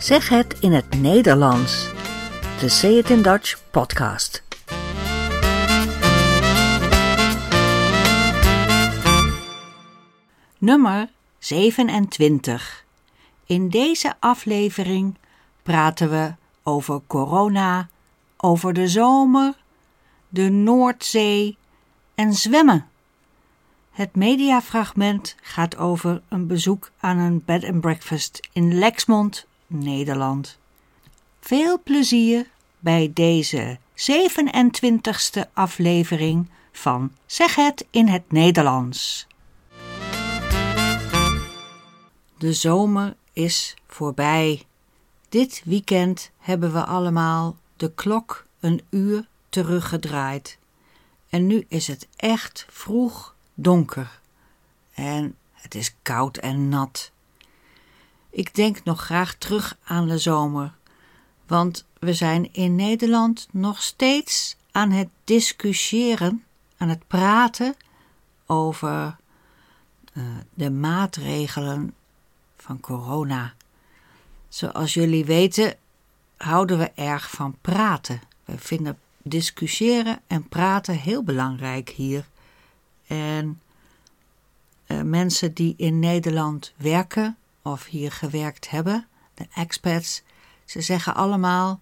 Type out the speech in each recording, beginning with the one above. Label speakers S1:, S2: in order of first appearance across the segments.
S1: Zeg het in het Nederlands. De Say It in Dutch podcast. Nummer 27. In deze aflevering praten we over corona, over de zomer, de Noordzee en zwemmen. Het mediafragment gaat over een bezoek aan een bed and breakfast in Lexmond, Nederland. Veel plezier bij deze 27e aflevering van Zeg het in het Nederlands. De zomer is voorbij. Dit weekend hebben we allemaal de klok een uur teruggedraaid. En nu is het echt vroeg donker. En het is koud en nat. Ik denk nog graag terug aan de zomer, want we zijn in Nederland nog steeds aan het discussiëren, aan het praten over uh, de maatregelen van corona. Zoals jullie weten, houden we erg van praten. We vinden discussiëren en praten heel belangrijk hier. En uh, mensen die in Nederland werken of hier gewerkt hebben, de expats, ze zeggen allemaal: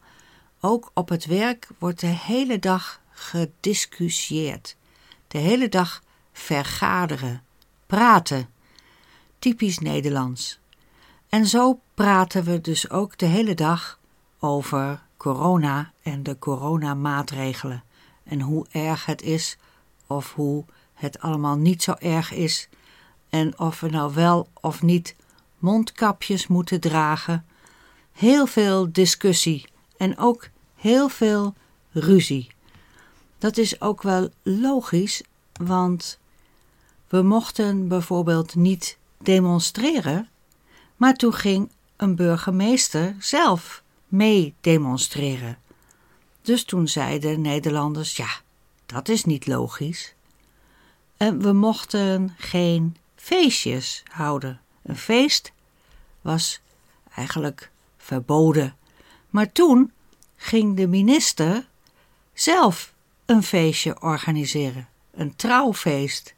S1: ook op het werk wordt de hele dag gediscussieerd. De hele dag vergaderen, praten. Typisch Nederlands. En zo praten we dus ook de hele dag over corona en de coronamaatregelen. En hoe erg het is of hoe het allemaal niet zo erg is. En of we nou wel of niet mondkapjes moeten dragen. Heel veel discussie en ook heel veel ruzie. Dat is ook wel logisch, want we mochten bijvoorbeeld niet demonstreren, maar toen ging een burgemeester zelf mee demonstreren. Dus toen zeiden Nederlanders: ja, dat is niet logisch. En we mochten geen feestjes houden. Een feest was eigenlijk verboden. Maar toen ging de minister zelf een feestje organiseren, een trouwfeest,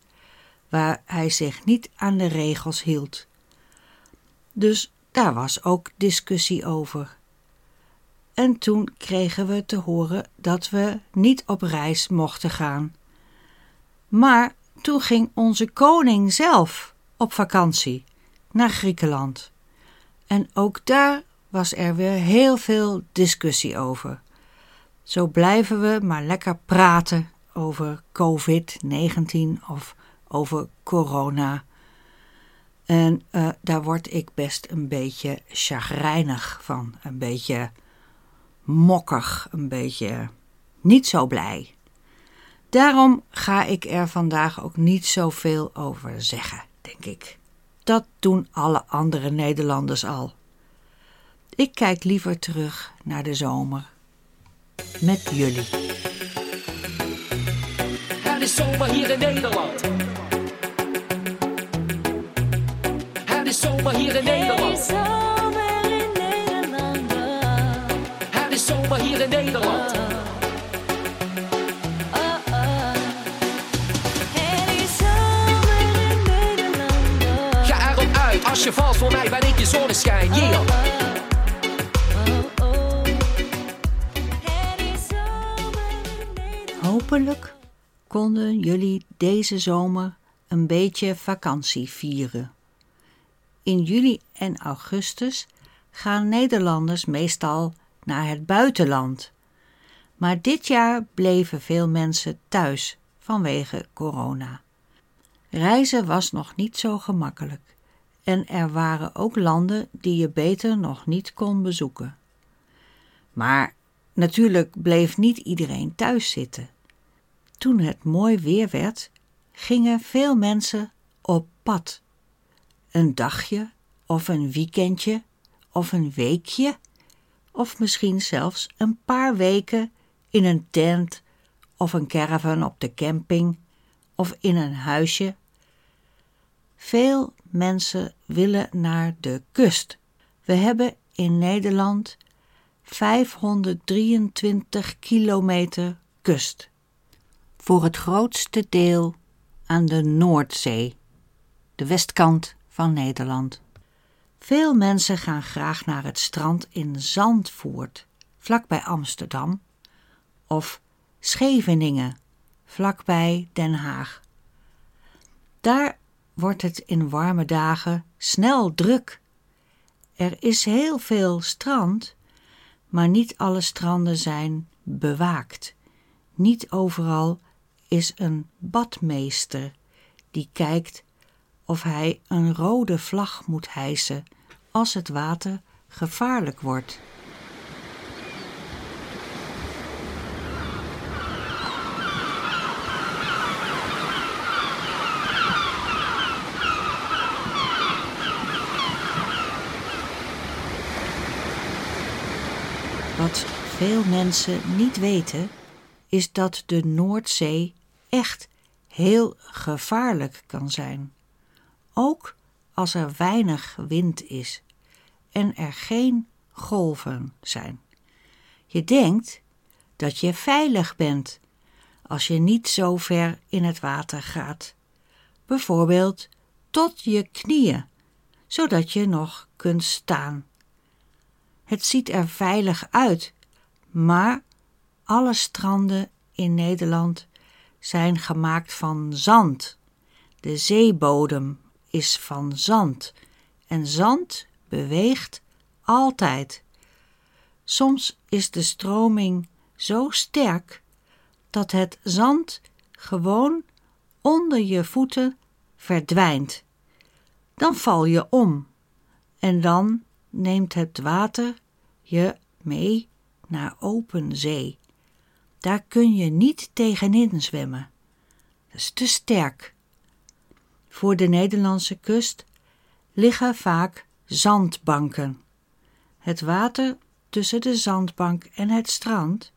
S1: waar hij zich niet aan de regels hield. Dus daar was ook discussie over. En toen kregen we te horen dat we niet op reis mochten gaan. Maar toen ging onze koning zelf op vakantie naar Griekenland. En ook daar was er weer heel veel discussie over. Zo blijven we maar lekker praten over COVID-19 of over corona. En uh, daar word ik best een beetje chagrijnig van, een beetje mokkig, een beetje niet zo blij. Daarom ga ik er vandaag ook niet zoveel over zeggen, denk ik. Dat doen alle andere Nederlanders al. Ik kijk liever terug naar de zomer. Met jullie.
S2: Het is zomer hier in Nederland. Het is zomer hier in Nederland. Het is zomer hier in Nederland. Je valt voor mij ben ik je zonneschijn. Yeah.
S1: Hopelijk konden jullie deze zomer een beetje vakantie vieren. In juli en augustus gaan Nederlanders meestal naar het buitenland. Maar dit jaar bleven veel mensen thuis vanwege corona. Reizen was nog niet zo gemakkelijk en er waren ook landen die je beter nog niet kon bezoeken. Maar natuurlijk bleef niet iedereen thuis zitten. Toen het mooi weer werd, gingen veel mensen op pad. Een dagje of een weekendje of een weekje of misschien zelfs een paar weken in een tent of een caravan op de camping of in een huisje. Veel mensen willen naar de kust. We hebben in Nederland 523 kilometer kust. Voor het grootste deel aan de Noordzee, de westkant van Nederland. Veel mensen gaan graag naar het strand in Zandvoort, vlakbij Amsterdam, of Scheveningen, vlakbij Den Haag. Daar wordt het in warme dagen snel druk. Er is heel veel strand, maar niet alle stranden zijn bewaakt. Niet overal is een badmeester die kijkt of hij een rode vlag moet hijsen als het water gevaarlijk wordt. Wat veel mensen niet weten, is dat de Noordzee echt heel gevaarlijk kan zijn. Ook als er weinig wind is en er geen golven zijn. Je denkt dat je veilig bent als je niet zo ver in het water gaat. Bijvoorbeeld tot je knieën, zodat je nog kunt staan. Het ziet er veilig uit, maar alle stranden in Nederland zijn gemaakt van zand. De zeebodem is van zand en zand beweegt altijd. Soms is de stroming zo sterk dat het zand gewoon onder je voeten verdwijnt. Dan val je om en dan neemt het water je mee naar open zee. Daar kun je niet tegenin zwemmen. Dat is te sterk. Voor de Nederlandse kust liggen vaak zandbanken. Het water tussen de zandbank en het strand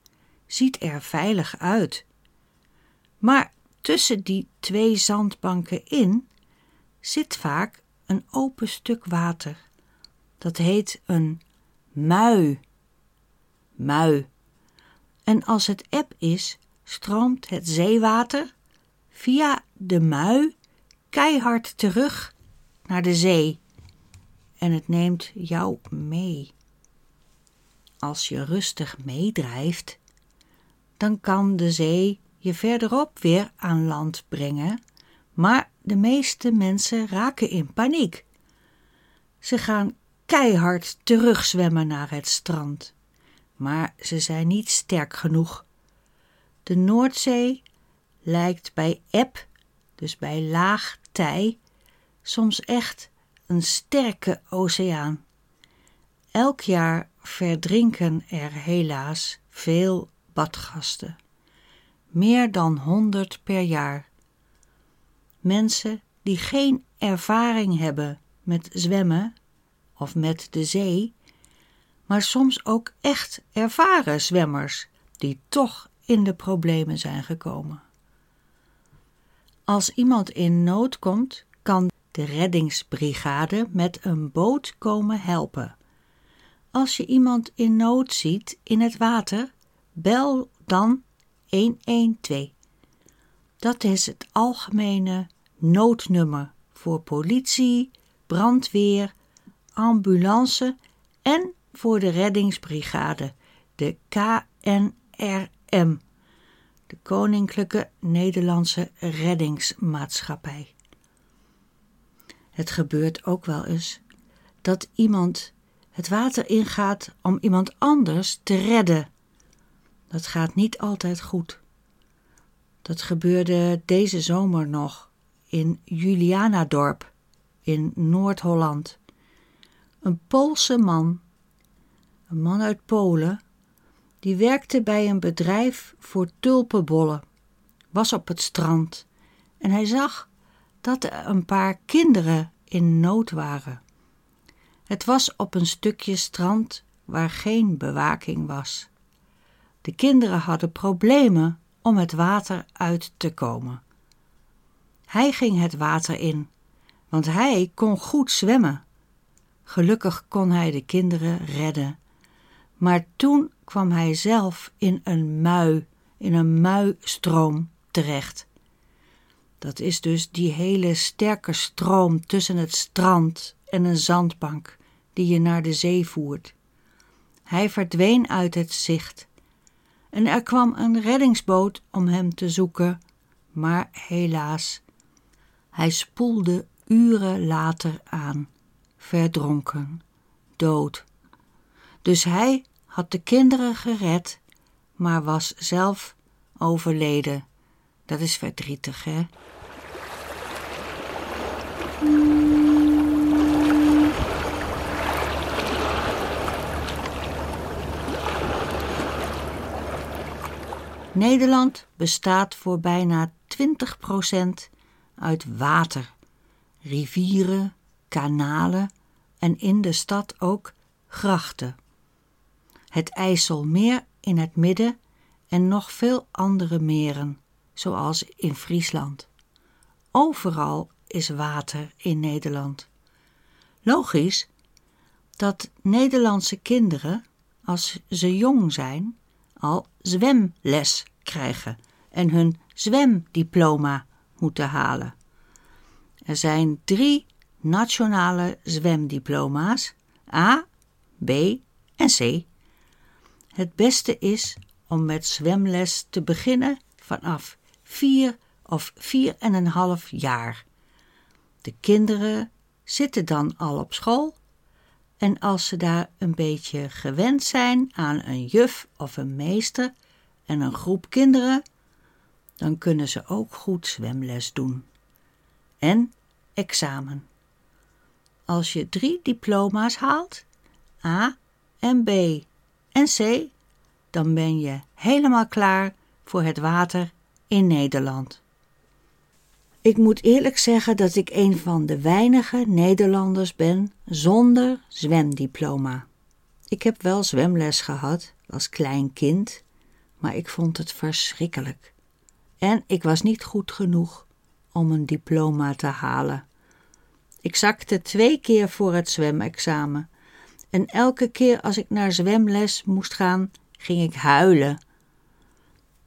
S1: ziet er veilig uit. Maar tussen die twee zandbanken in zit vaak een open stuk water. Dat heet een mui. Mui. En als het eb is, stroomt het zeewater via de mui keihard terug naar de zee en het neemt jou mee. Als je rustig meedrijft, dan kan de zee je verderop weer aan land brengen, maar de meeste mensen raken in paniek. Ze gaan keihard terugzwemmen naar het strand, maar ze zijn niet sterk genoeg. De Noordzee lijkt bij eb, dus bij laag tij, soms echt een sterke oceaan. Elk jaar verdrinken er helaas veel badgasten. Meer dan honderd per jaar. Mensen die geen ervaring hebben met zwemmen of met de zee, maar soms ook echt ervaren zwemmers die toch in de problemen zijn gekomen. Als iemand in nood komt, kan de reddingsbrigade met een boot komen helpen. Als je iemand in nood ziet in het water, bel dan 112. Dat is het algemene noodnummer voor politie, brandweer, ambulance en voor de reddingsbrigade, de KNRM, de Koninklijke Nederlandse Reddingsmaatschappij. Het gebeurt ook wel eens dat iemand het water ingaat om iemand anders te redden. Dat gaat niet altijd goed. Dat gebeurde deze zomer nog in Julianadorp in Noord-Holland. Een Poolse man, een man uit Polen, die werkte bij een bedrijf voor tulpenbollen, was op het strand en hij zag dat er een paar kinderen in nood waren. Het was op een stukje strand waar geen bewaking was. De kinderen hadden problemen om het water uit te komen. Hij ging het water in, want hij kon goed zwemmen. Gelukkig kon hij de kinderen redden. Maar toen kwam hij zelf in een mui, in een muistroom terecht. Dat is dus die hele sterke stroom tussen het strand en een zandbank die je naar de zee voert. Hij verdween uit het zicht. En er kwam een reddingsboot om hem te zoeken, maar helaas, hij spoelde uren later aan, verdronken, dood. Dus hij had de kinderen gered, maar was zelf overleden. Dat is verdrietig, hè? Nederland bestaat voor bijna 20% uit water, rivieren, kanalen en in de stad ook grachten. Het IJsselmeer in het midden en nog veel andere meren, zoals in Friesland. Overal is water in Nederland. Logisch dat Nederlandse kinderen, als ze jong zijn, al zwemles krijgen en hun zwemdiploma moeten halen. Er zijn drie nationale zwemdiploma's: A, B en C. Het beste is om met zwemles te beginnen vanaf vier of vier en een half jaar. De kinderen zitten dan al op school en als ze daar een beetje gewend zijn aan een juf of een meester en een groep kinderen, dan kunnen ze ook goed zwemles doen. En examen. Als je drie diploma's haalt, A en B en C, dan ben je helemaal klaar voor het water in Nederland. Ik moet eerlijk zeggen dat ik een van de weinige Nederlanders ben zonder zwemdiploma. Ik heb wel zwemles gehad als klein kind, maar ik vond het verschrikkelijk. En ik was niet goed genoeg om een diploma te halen. Ik zakte twee keer voor het zwemexamen. En elke keer als ik naar zwemles moest gaan, ging ik huilen.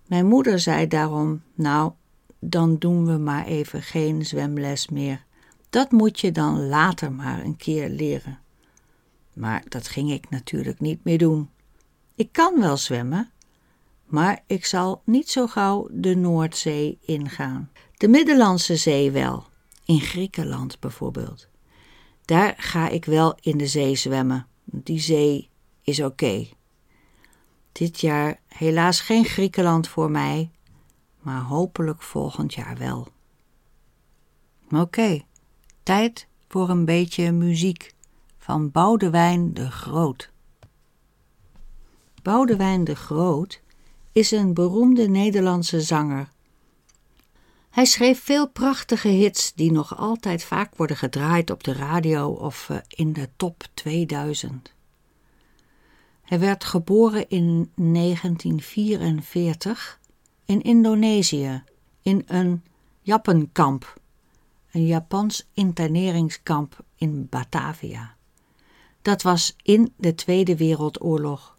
S1: Mijn moeder zei daarom: Nou, dan doen we maar even geen zwemles meer. Dat moet je dan later maar een keer leren. Maar dat ging ik natuurlijk niet meer doen. Ik kan wel zwemmen, maar ik zal niet zo gauw de Noordzee ingaan. De Middellandse Zee wel, in Griekenland bijvoorbeeld. Daar ga ik wel in de zee zwemmen. Die zee is oké. Dit jaar helaas geen Griekenland voor mij, maar hopelijk volgend jaar wel. Oké, tijd voor een beetje muziek van Boudewijn de Groot. Boudewijn de Groot is een beroemde Nederlandse zanger. Hij schreef veel prachtige hits die nog altijd vaak worden gedraaid op de radio of eh, in de top 2000. Hij werd geboren in 1944 in Indonesië in een Jappenkamp, een Japans interneringskamp in Batavia. Dat was in de Tweede Wereldoorlog.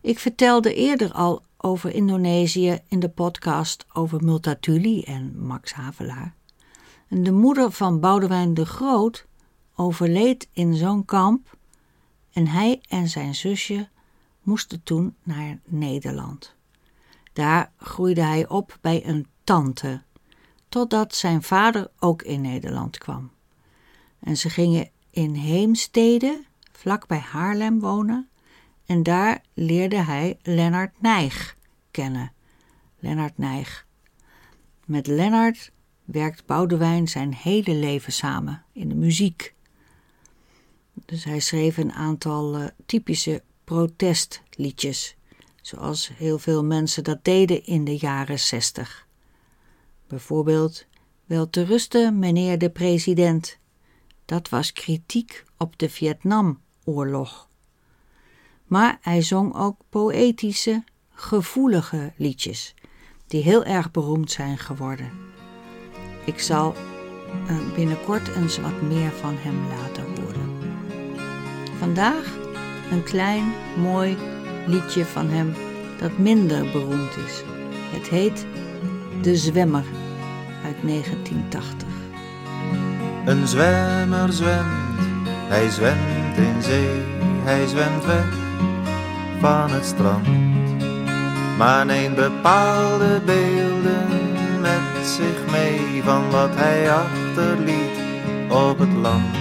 S1: Ik vertelde eerder al over Indonesië in de podcast over Multatuli en Max Havelaar. En de moeder van Boudewijn de Groot overleed in zo'n kamp en hij en zijn zusje moesten toen naar Nederland. Daar groeide hij op bij een tante, totdat zijn vader ook in Nederland kwam. En ze gingen in Heemstede, vlak bij Haarlem, wonen, en daar leerde hij Lennart Nijg kennen. Lennart Nijg. Met Lennart werkt Boudewijn zijn hele leven samen in de muziek. Dus hij schreef een aantal uh, typische protestliedjes zoals heel veel mensen dat deden in de jaren zestig. Bijvoorbeeld Wel te rusten, meneer de president. Dat was kritiek op de Vietnamoorlog. Maar hij zong ook poëtische, gevoelige liedjes, die heel erg beroemd zijn geworden. Ik zal eh, binnenkort eens wat meer van hem laten horen. Vandaag een klein, mooi liedje van hem dat minder beroemd is. Het heet De Zwemmer uit 1980.
S3: Een zwemmer zwemt, hij zwemt in zee, hij zwemt weg van het strand. Maar neemt bepaalde beelden met zich mee van wat hij achterliet op het land.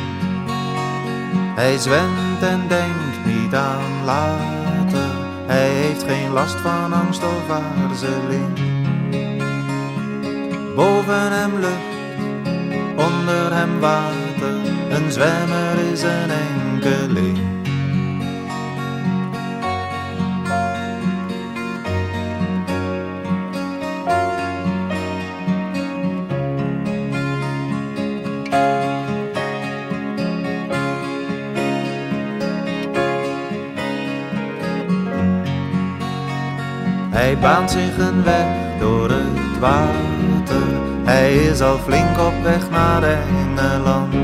S3: Hij zwemt en denkt niet aan later, hij heeft geen last van angst of aarzeling. Boven hem lucht, onder hem water, een zwemmer is een enkeling. Zich een weg door het water. Hij is al flink op weg naar Engeland.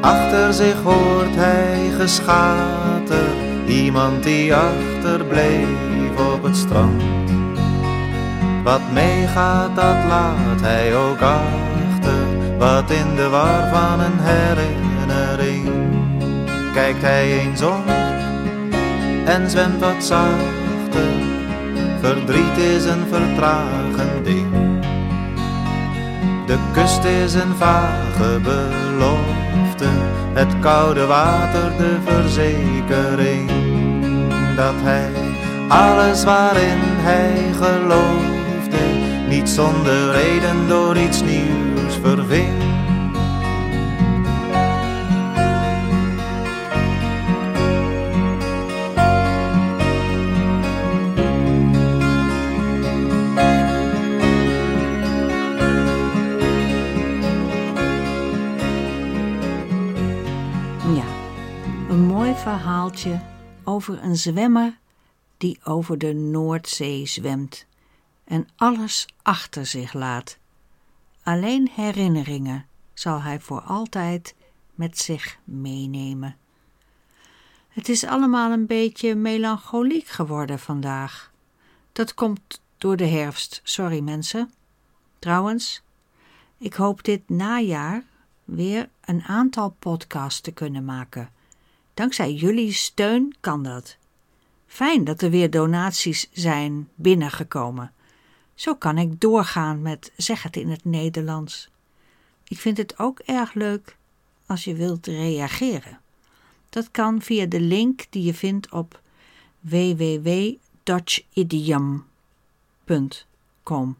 S3: Achter zich hoort hij geschater. Iemand die achterbleef op het strand. Wat meegaat, dat laat hij ook achter. Wat in de war van een herinnering. Kijkt hij eens om en zwemt wat zacht Verdriet is een vertragend ding. De kust is een vage belofte, het koude water de verzekering. Dat hij alles waarin hij geloofde, niet zonder reden door iets nieuws verving.
S1: Over een zwemmer die over de Noordzee zwemt en alles achter zich laat. Alleen herinneringen zal hij voor altijd met zich meenemen. Het is allemaal een beetje melancholiek geworden vandaag. Dat komt door de herfst, sorry mensen. Trouwens, ik hoop dit najaar weer een aantal podcasts te kunnen maken Dankzij jullie steun kan dat. Fijn dat er weer donaties zijn binnengekomen. Zo kan ik doorgaan met zeg het in het Nederlands. Ik vind het ook erg leuk als je wilt reageren. Dat kan via de link die je vindt op www.dutchidiom.com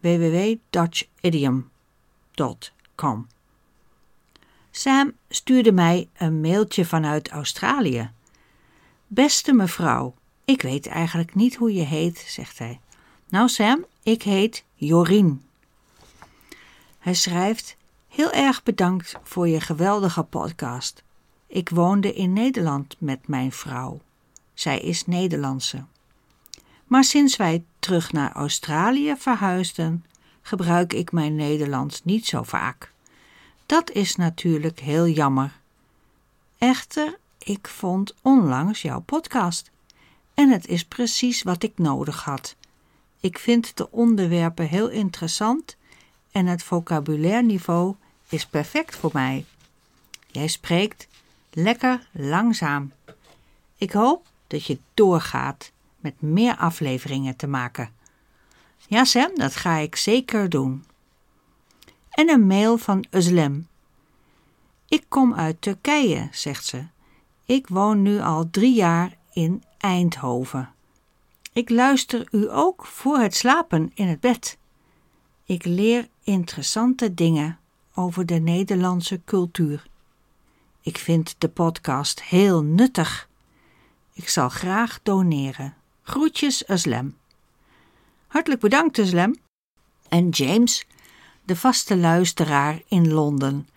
S1: www.dutchidiom.com Sam stuurde mij een mailtje vanuit Australië. Beste mevrouw, ik weet eigenlijk niet hoe je heet, zegt hij. Nou Sam, ik heet Jorien. Hij schrijft: Heel erg bedankt voor je geweldige podcast. Ik woonde in Nederland met mijn vrouw. Zij is Nederlandse. Maar sinds wij terug naar Australië verhuisden, gebruik ik mijn Nederlands niet zo vaak. Dat is natuurlijk heel jammer. Echter, ik vond onlangs jouw podcast. En het is precies wat ik nodig had. Ik vind de onderwerpen heel interessant en het vocabulairniveau is perfect voor mij. Jij spreekt lekker langzaam. Ik hoop dat je doorgaat met meer afleveringen te maken. Ja, Sam, dat ga ik zeker doen en een mail van Özlem. Ik kom uit Turkije, zegt ze. Ik woon nu al drie jaar in Eindhoven. Ik luister u ook voor het slapen in het bed. Ik leer interessante dingen over de Nederlandse cultuur. Ik vind de podcast heel nuttig. Ik zal graag doneren. Groetjes, Özlem. Hartelijk bedankt, Özlem. En James, de vaste luisteraar in Londen.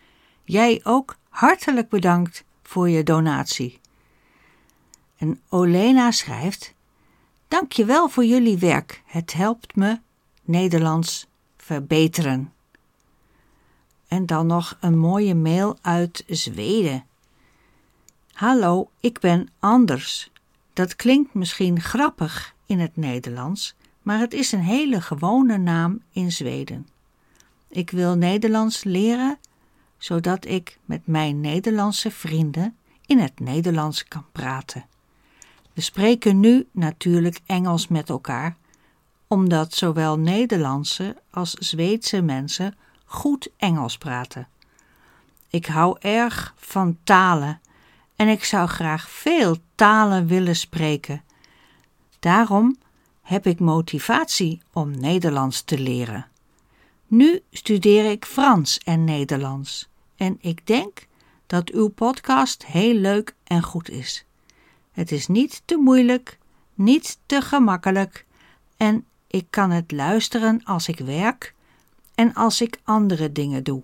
S1: Jij ook hartelijk bedankt voor je donatie. En Olena schrijft: Dank je wel voor jullie werk. Het helpt me Nederlands verbeteren. En dan nog een mooie mail uit Zweden. Hallo, ik ben Anders. Dat klinkt misschien grappig in het Nederlands, maar het is een hele gewone naam in Zweden. Ik wil Nederlands leren, zodat ik met mijn Nederlandse vrienden in het Nederlands kan praten. We spreken nu natuurlijk Engels met elkaar, omdat zowel Nederlandse als Zweedse mensen goed Engels praten. Ik hou erg van talen en ik zou graag veel talen willen spreken. Daarom heb ik motivatie om Nederlands te leren. Nu studeer ik Frans en Nederlands en ik denk dat uw podcast heel leuk en goed is. Het is niet te moeilijk, niet te gemakkelijk en ik kan het luisteren als ik werk en als ik andere dingen doe.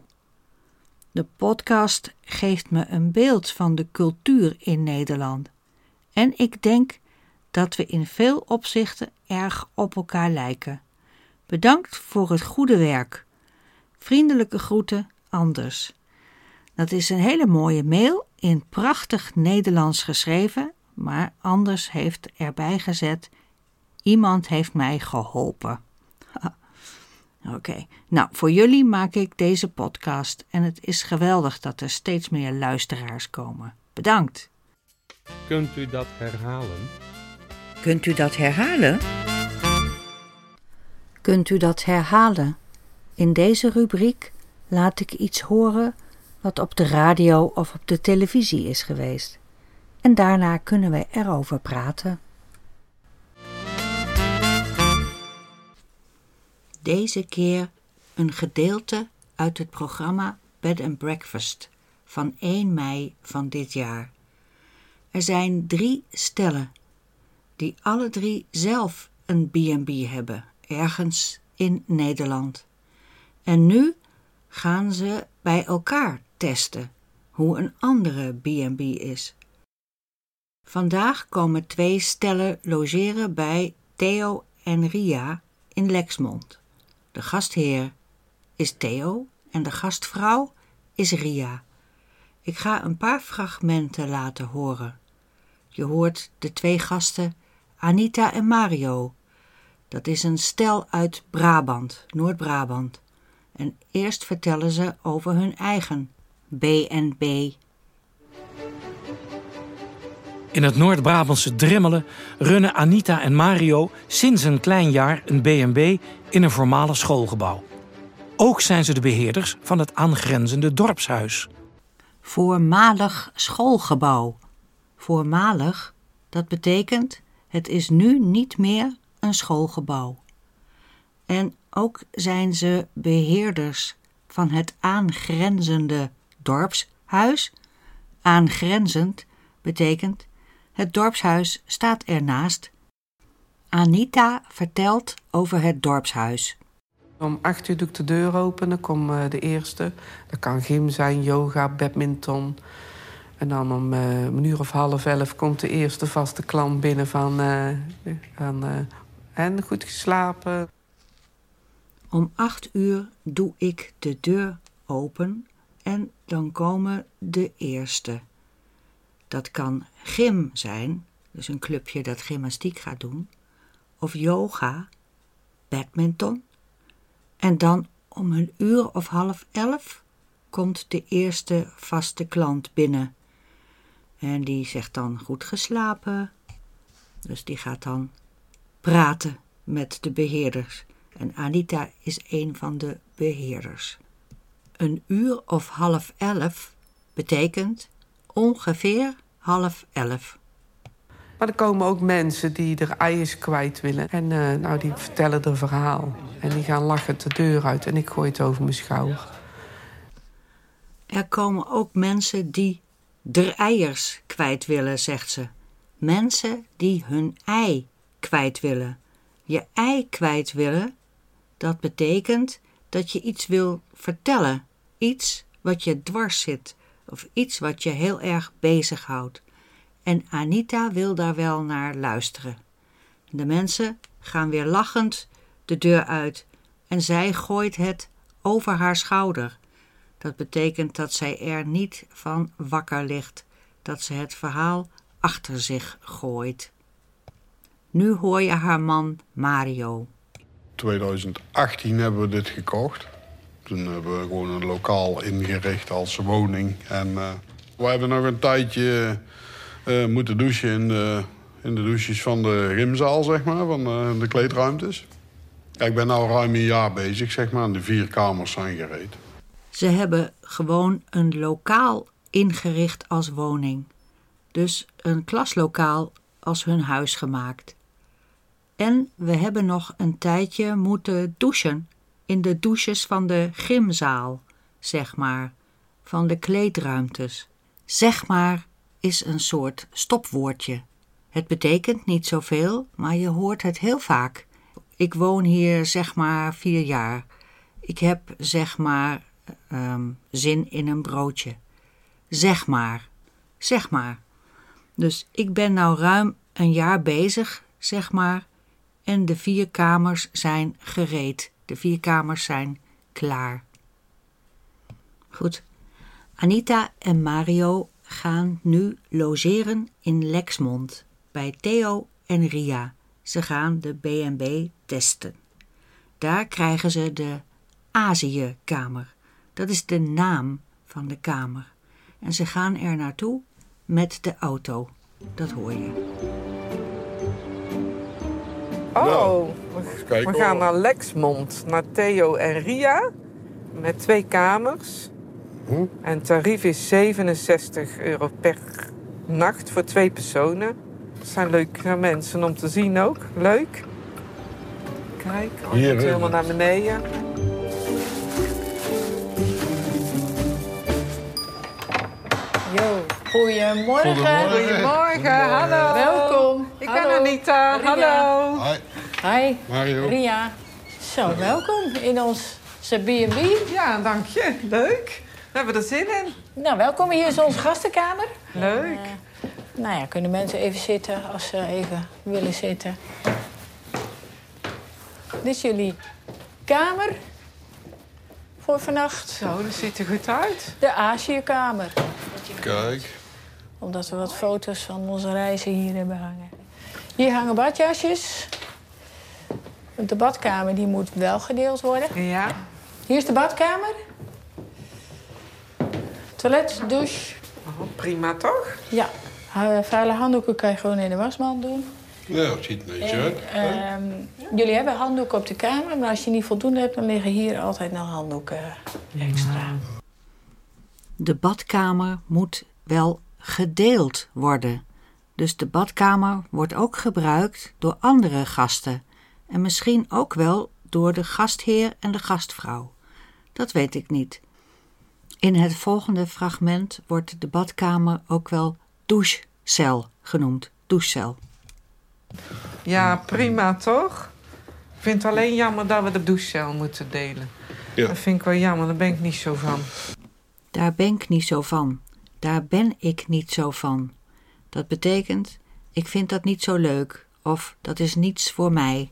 S1: De podcast geeft me een beeld van de cultuur in Nederland. En ik denk dat we in veel opzichten erg op elkaar lijken. Bedankt voor het goede werk. Vriendelijke groeten, Anders. Dat is een hele mooie mail in prachtig Nederlands geschreven, maar Anders heeft erbij gezet: Iemand heeft mij geholpen. Oké, nou voor jullie maak ik deze podcast en het is geweldig dat er steeds meer luisteraars komen. Bedankt.
S4: Kunt u dat herhalen?
S1: Kunt u dat herhalen? Kunt u dat herhalen? In deze rubriek laat ik iets horen wat op de radio of op de televisie is geweest. En daarna kunnen we erover praten. Deze keer een gedeelte uit het programma Bed and Breakfast van 1 mei van dit jaar. Er zijn drie stellen die alle drie zelf een B&B hebben, ergens in Nederland. En nu gaan ze bij elkaar testen hoe een andere B&B is. Vandaag komen twee stellen logeren bij Theo en Ria in Lexmond. De gastheer is Theo en de gastvrouw is Ria. Ik ga een paar fragmenten laten horen. Je hoort de twee gasten Anita en Mario. Dat is een stel uit Brabant, Noord-Brabant. En eerst vertellen ze over hun eigen B&B.
S5: In het Noord-Brabantse Drimmelen runnen Anita en Mario sinds een klein jaar een B&B in een voormalig schoolgebouw. Ook zijn ze de beheerders van het aangrenzende dorpshuis.
S1: Voormalig schoolgebouw. Voormalig, dat betekent het is nu niet meer een schoolgebouw. En ook zijn ze beheerders van het aangrenzende dorpshuis. Aangrenzend betekent het dorpshuis staat ernaast. Anita vertelt over het dorpshuis.
S6: Om acht uur doe ik de deur open, dan komt uh, de eerste. Dat kan gym zijn, yoga, badminton. En dan om uh, een uur of half elf komt de eerste vaste klant binnen van... Van en goed geslapen.
S1: Om acht uur doe ik de deur open en dan komen de eerste. Dat kan gym zijn, dus een clubje dat gymnastiek gaat doen, of yoga, badminton. En dan om een uur of half elf komt de eerste vaste klant binnen. En die zegt dan goed geslapen. Dus die gaat dan praten met de beheerders. En Anita is een van de beheerders. Een uur of half elf betekent ongeveer half elf.
S6: Maar er komen ook mensen die er eiers kwijt willen. En uh, nou, die vertellen er verhaal. En die gaan lachen de deur uit en ik gooi het over mijn schouder.
S1: Er komen ook mensen die der eiers kwijt willen, zegt ze. Mensen die hun ei kwijt willen. Je ei kwijt willen, dat betekent dat je iets wil vertellen. Iets wat je dwars zit of iets wat je heel erg bezighoudt. En Anita wil daar wel naar luisteren. De mensen gaan weer lachend de deur uit en zij gooit het over haar schouder. Dat betekent dat zij er niet van wakker ligt, dat ze het verhaal achter zich gooit. Nu hoor je haar man Mario.
S7: 2018 hebben we dit gekocht. Toen hebben we gewoon een lokaal ingericht als woning. En eh, we hebben nog een tijdje eh, moeten douchen in de, in de douches van de gymzaal, zeg maar, van eh, de kleedruimtes. Ja, ik ben nu ruim een jaar bezig, zeg maar, en de vier kamers zijn gereed.
S1: Ze hebben gewoon een lokaal ingericht als woning. Dus een klaslokaal als hun huis gemaakt. En we hebben nog een tijdje moeten douchen in de douches van de gymzaal, zeg maar, van de kleedruimtes. Zeg maar is een soort stopwoordje. Het betekent niet zoveel, maar je hoort het heel vaak. Ik woon hier zeg maar vier jaar. Ik heb zeg maar ehm, zin in een broodje. Zeg maar, zeg maar. Dus ik ben nou ruim een jaar bezig, zeg maar, en de vier kamers zijn gereed. De vier kamers zijn klaar. Goed. Anita en Mario gaan nu logeren in Lexmond bij Theo en Ria. Ze gaan de B&B testen. Daar krijgen ze de Aziëkamer. Dat is de naam van de kamer. En ze gaan er naartoe met de auto. Dat hoor je.
S6: Oh,
S7: eens
S6: we,
S7: kijken
S6: we gaan naar Lexmond, naar Theo en Ria. Met twee kamers.
S7: Hm?
S6: En het tarief is 67 euro per nacht voor twee personen. Dat zijn leuke mensen om te zien ook. Leuk. Kijk, oh,
S7: Hier,
S6: het helemaal naar beneden.
S8: Jo, goedemorgen.
S6: Goedemorgen, hallo.
S8: Welkom.
S6: Ik
S8: Hallo.
S6: ben Anita,
S8: Ria.
S6: hallo.
S7: Hi,
S8: Hi,
S7: Mario.
S8: Ria. Zo, welkom in ons B&B.
S6: Ja, dank je. Leuk. We hebben er zin in.
S8: Nou, welkom. Hier is onze gastenkamer.
S6: Leuk.
S8: Nou ja, kunnen mensen even zitten als ze even willen zitten. Dit is jullie kamer voor vannacht.
S6: Zo, dat ziet er goed uit.
S8: De Aziëkamer.
S7: Kijk.
S8: Omdat we wat foto's van onze reizen hier hebben hangen. Hier hangen badjasjes. De badkamer die moet wel gedeeld worden.
S6: Ja.
S8: Hier is de badkamer. Toilet, douche.
S6: Oh, prima toch?
S8: Ja, eh, vuile handdoeken kan je gewoon in de wasmand doen.
S7: Ja, het ziet er netjes
S8: En,
S7: uit.
S8: ehm, jullie hebben handdoeken op de kamer, maar als je niet voldoende hebt, dan liggen hier altijd nog handdoeken extra.
S1: De badkamer moet wel gedeeld worden. Dus de badkamer wordt ook gebruikt door andere gasten. En misschien ook wel door de gastheer en de gastvrouw. Dat weet ik niet. In het volgende fragment wordt de badkamer ook wel douchecel genoemd. Douchecel.
S6: Ja, prima toch? Ik vind het alleen jammer dat we de douchecel moeten delen.
S7: Ja.
S6: Dat vind ik wel jammer, daar ben ik niet zo van.
S1: Daar ben ik niet zo van. Daar ben ik niet zo van. Dat betekent, ik vind dat niet zo leuk of dat is niets voor mij.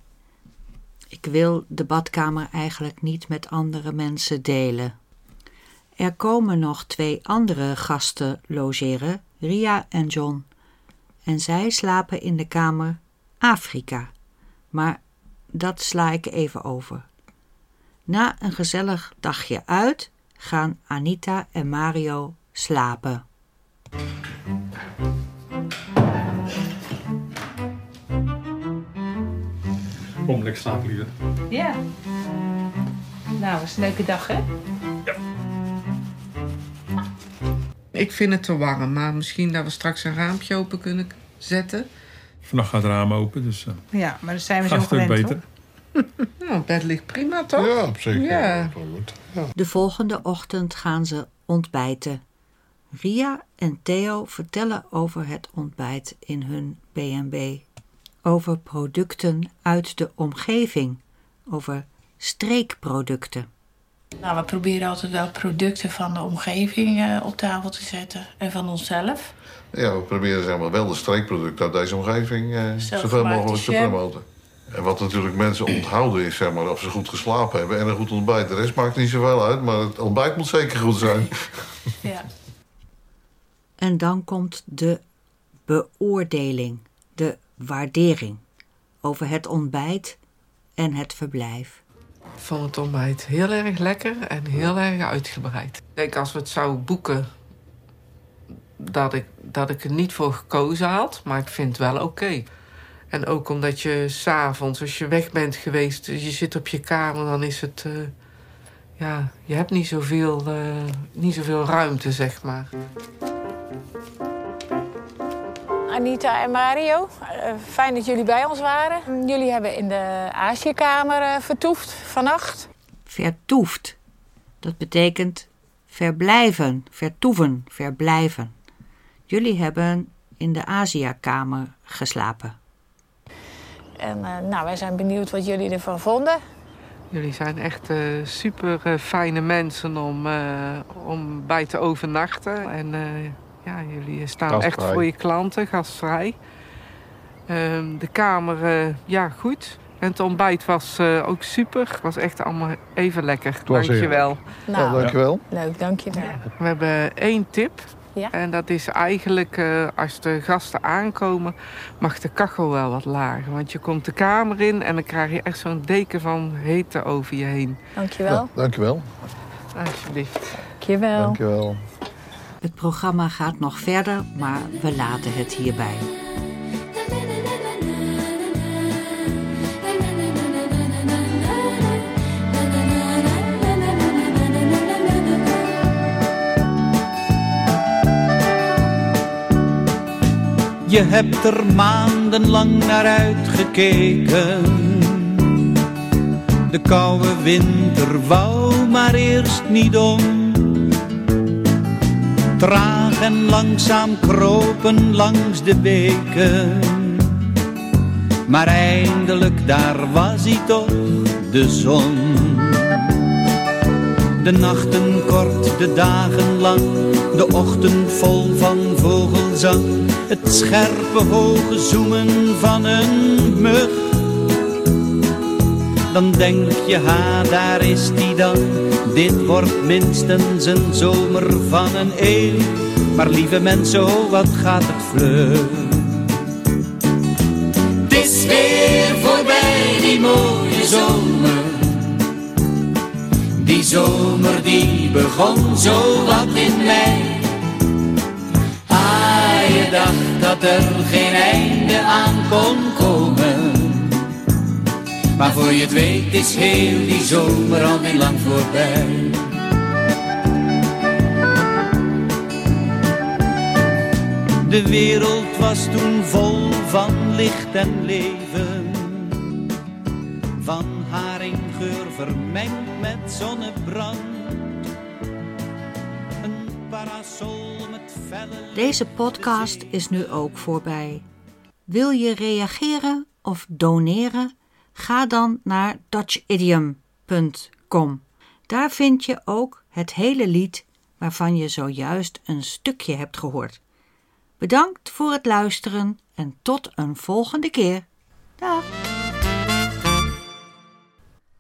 S1: Ik wil de badkamer eigenlijk niet met andere mensen delen. Er komen nog twee andere gasten logeren, Ria en John. En zij slapen in de kamer Afrika. Maar dat sla ik even over. Na een gezellig dagje uit gaan Anita en Mario slapen.
S4: Kom, lekker slapen, lieve.
S9: Ja. Nou, was een leuke dag, hè?
S6: Ik vind het te warm, maar misschien dat we straks een raampje open kunnen zetten.
S4: Vannacht gaat het raam open, dus uh,
S9: Ja, maar dat zijn we zo gewend,
S4: beter.
S6: Nou, het bed ligt prima toch?
S7: Ja, op zich.
S6: Ja.
S7: Ja. Ja.
S1: De volgende ochtend gaan ze ontbijten. Ria en Theo vertellen over het ontbijt in hun B&B. Over producten uit de omgeving. Over streekproducten.
S8: Nou, we proberen altijd wel producten van de omgeving eh, op tafel te zetten en van onszelf.
S10: Ja, we proberen zeg maar, wel de streekproducten uit deze omgeving eh, zoveel mogelijk te promoten. En wat natuurlijk mensen onthouden is zeg maar, of ze goed geslapen hebben en een goed ontbijt. De rest maakt niet zoveel uit, maar het ontbijt moet zeker goed zijn.
S8: Ja.
S1: En dan komt de beoordeling, de waardering over het ontbijt en het verblijf.
S6: Ik vond het ontbijt heel erg lekker en heel erg uitgebreid. Ik denk als we het zouden boeken, dat ik, dat ik er niet voor gekozen had. Maar ik vind het wel oké. En ook omdat je s'avonds, als je weg bent geweest, je zit op je kamer, dan is het. eh, ja, je hebt niet zoveel, eh, niet zoveel ruimte, zeg maar.
S8: Anita en Mario, eh, fijn dat jullie bij ons waren. Jullie hebben in de Aziëkamer eh, vertoefd vannacht.
S1: Vertoeft. Dat betekent verblijven, vertoeven, verblijven. Jullie hebben in de Aziakamer geslapen.
S8: En eh, nou, wij zijn benieuwd wat jullie ervan vonden.
S6: Jullie zijn echt eh, super fijne mensen om, eh, om bij te overnachten. En eh, ja, jullie staan echt voor je klanten, gastvrij. Ehm, de kamer, eh, ja, goed. En het ontbijt was eh, ook super. Het was echt allemaal even lekker. Dankjewel.
S8: Nou,
S7: dankjewel.
S8: leuk, dankjewel.
S6: We hebben één tip.
S8: Ja?
S6: En dat is eigenlijk, eh, als de gasten aankomen, mag de kachel wel wat lager. Want je komt de kamer in en dan krijg je echt zo'n deken van hete over je heen.
S8: Dankjewel.
S7: dankjewel.
S6: Alsjeblieft.
S8: Dankjewel.
S7: Dankjewel.
S1: Het programma gaat nog verder, maar we laten het hierbij.
S11: Je hebt er maandenlang naar uitgekeken. De koude winter wou maar eerst niet om. Traag en langzaam kropen langs de beken. Maar eindelijk daar was hij toch, de zon. De nachten kort, de dagen lang, de ochtend vol van vogelzang. Het scherpe hoge zoemen van een mug. Dan denk je, ha, daar is die dan. Dit wordt minstens een zomer van een eeuw. Maar lieve mensen, wat gaat het vlug. Het is weer voorbij, die mooie zomer. Die zomer die begon zo wat in mei. Ah, je dacht dat er geen einde aan kon komen. Maar voor je het weet is heel die zomer al niet lang voorbij. De wereld was toen vol van licht en leven. Van haringgeur vermengd met zonnebrand. Een parasol met felle
S1: Deze podcast is nu ook voorbij. Wil je reageren of doneren? Ga dan naar dutchidiom.com. Daar vind je ook het hele lied waarvan je zojuist een stukje hebt gehoord. Bedankt voor het luisteren en tot een volgende keer. Dag!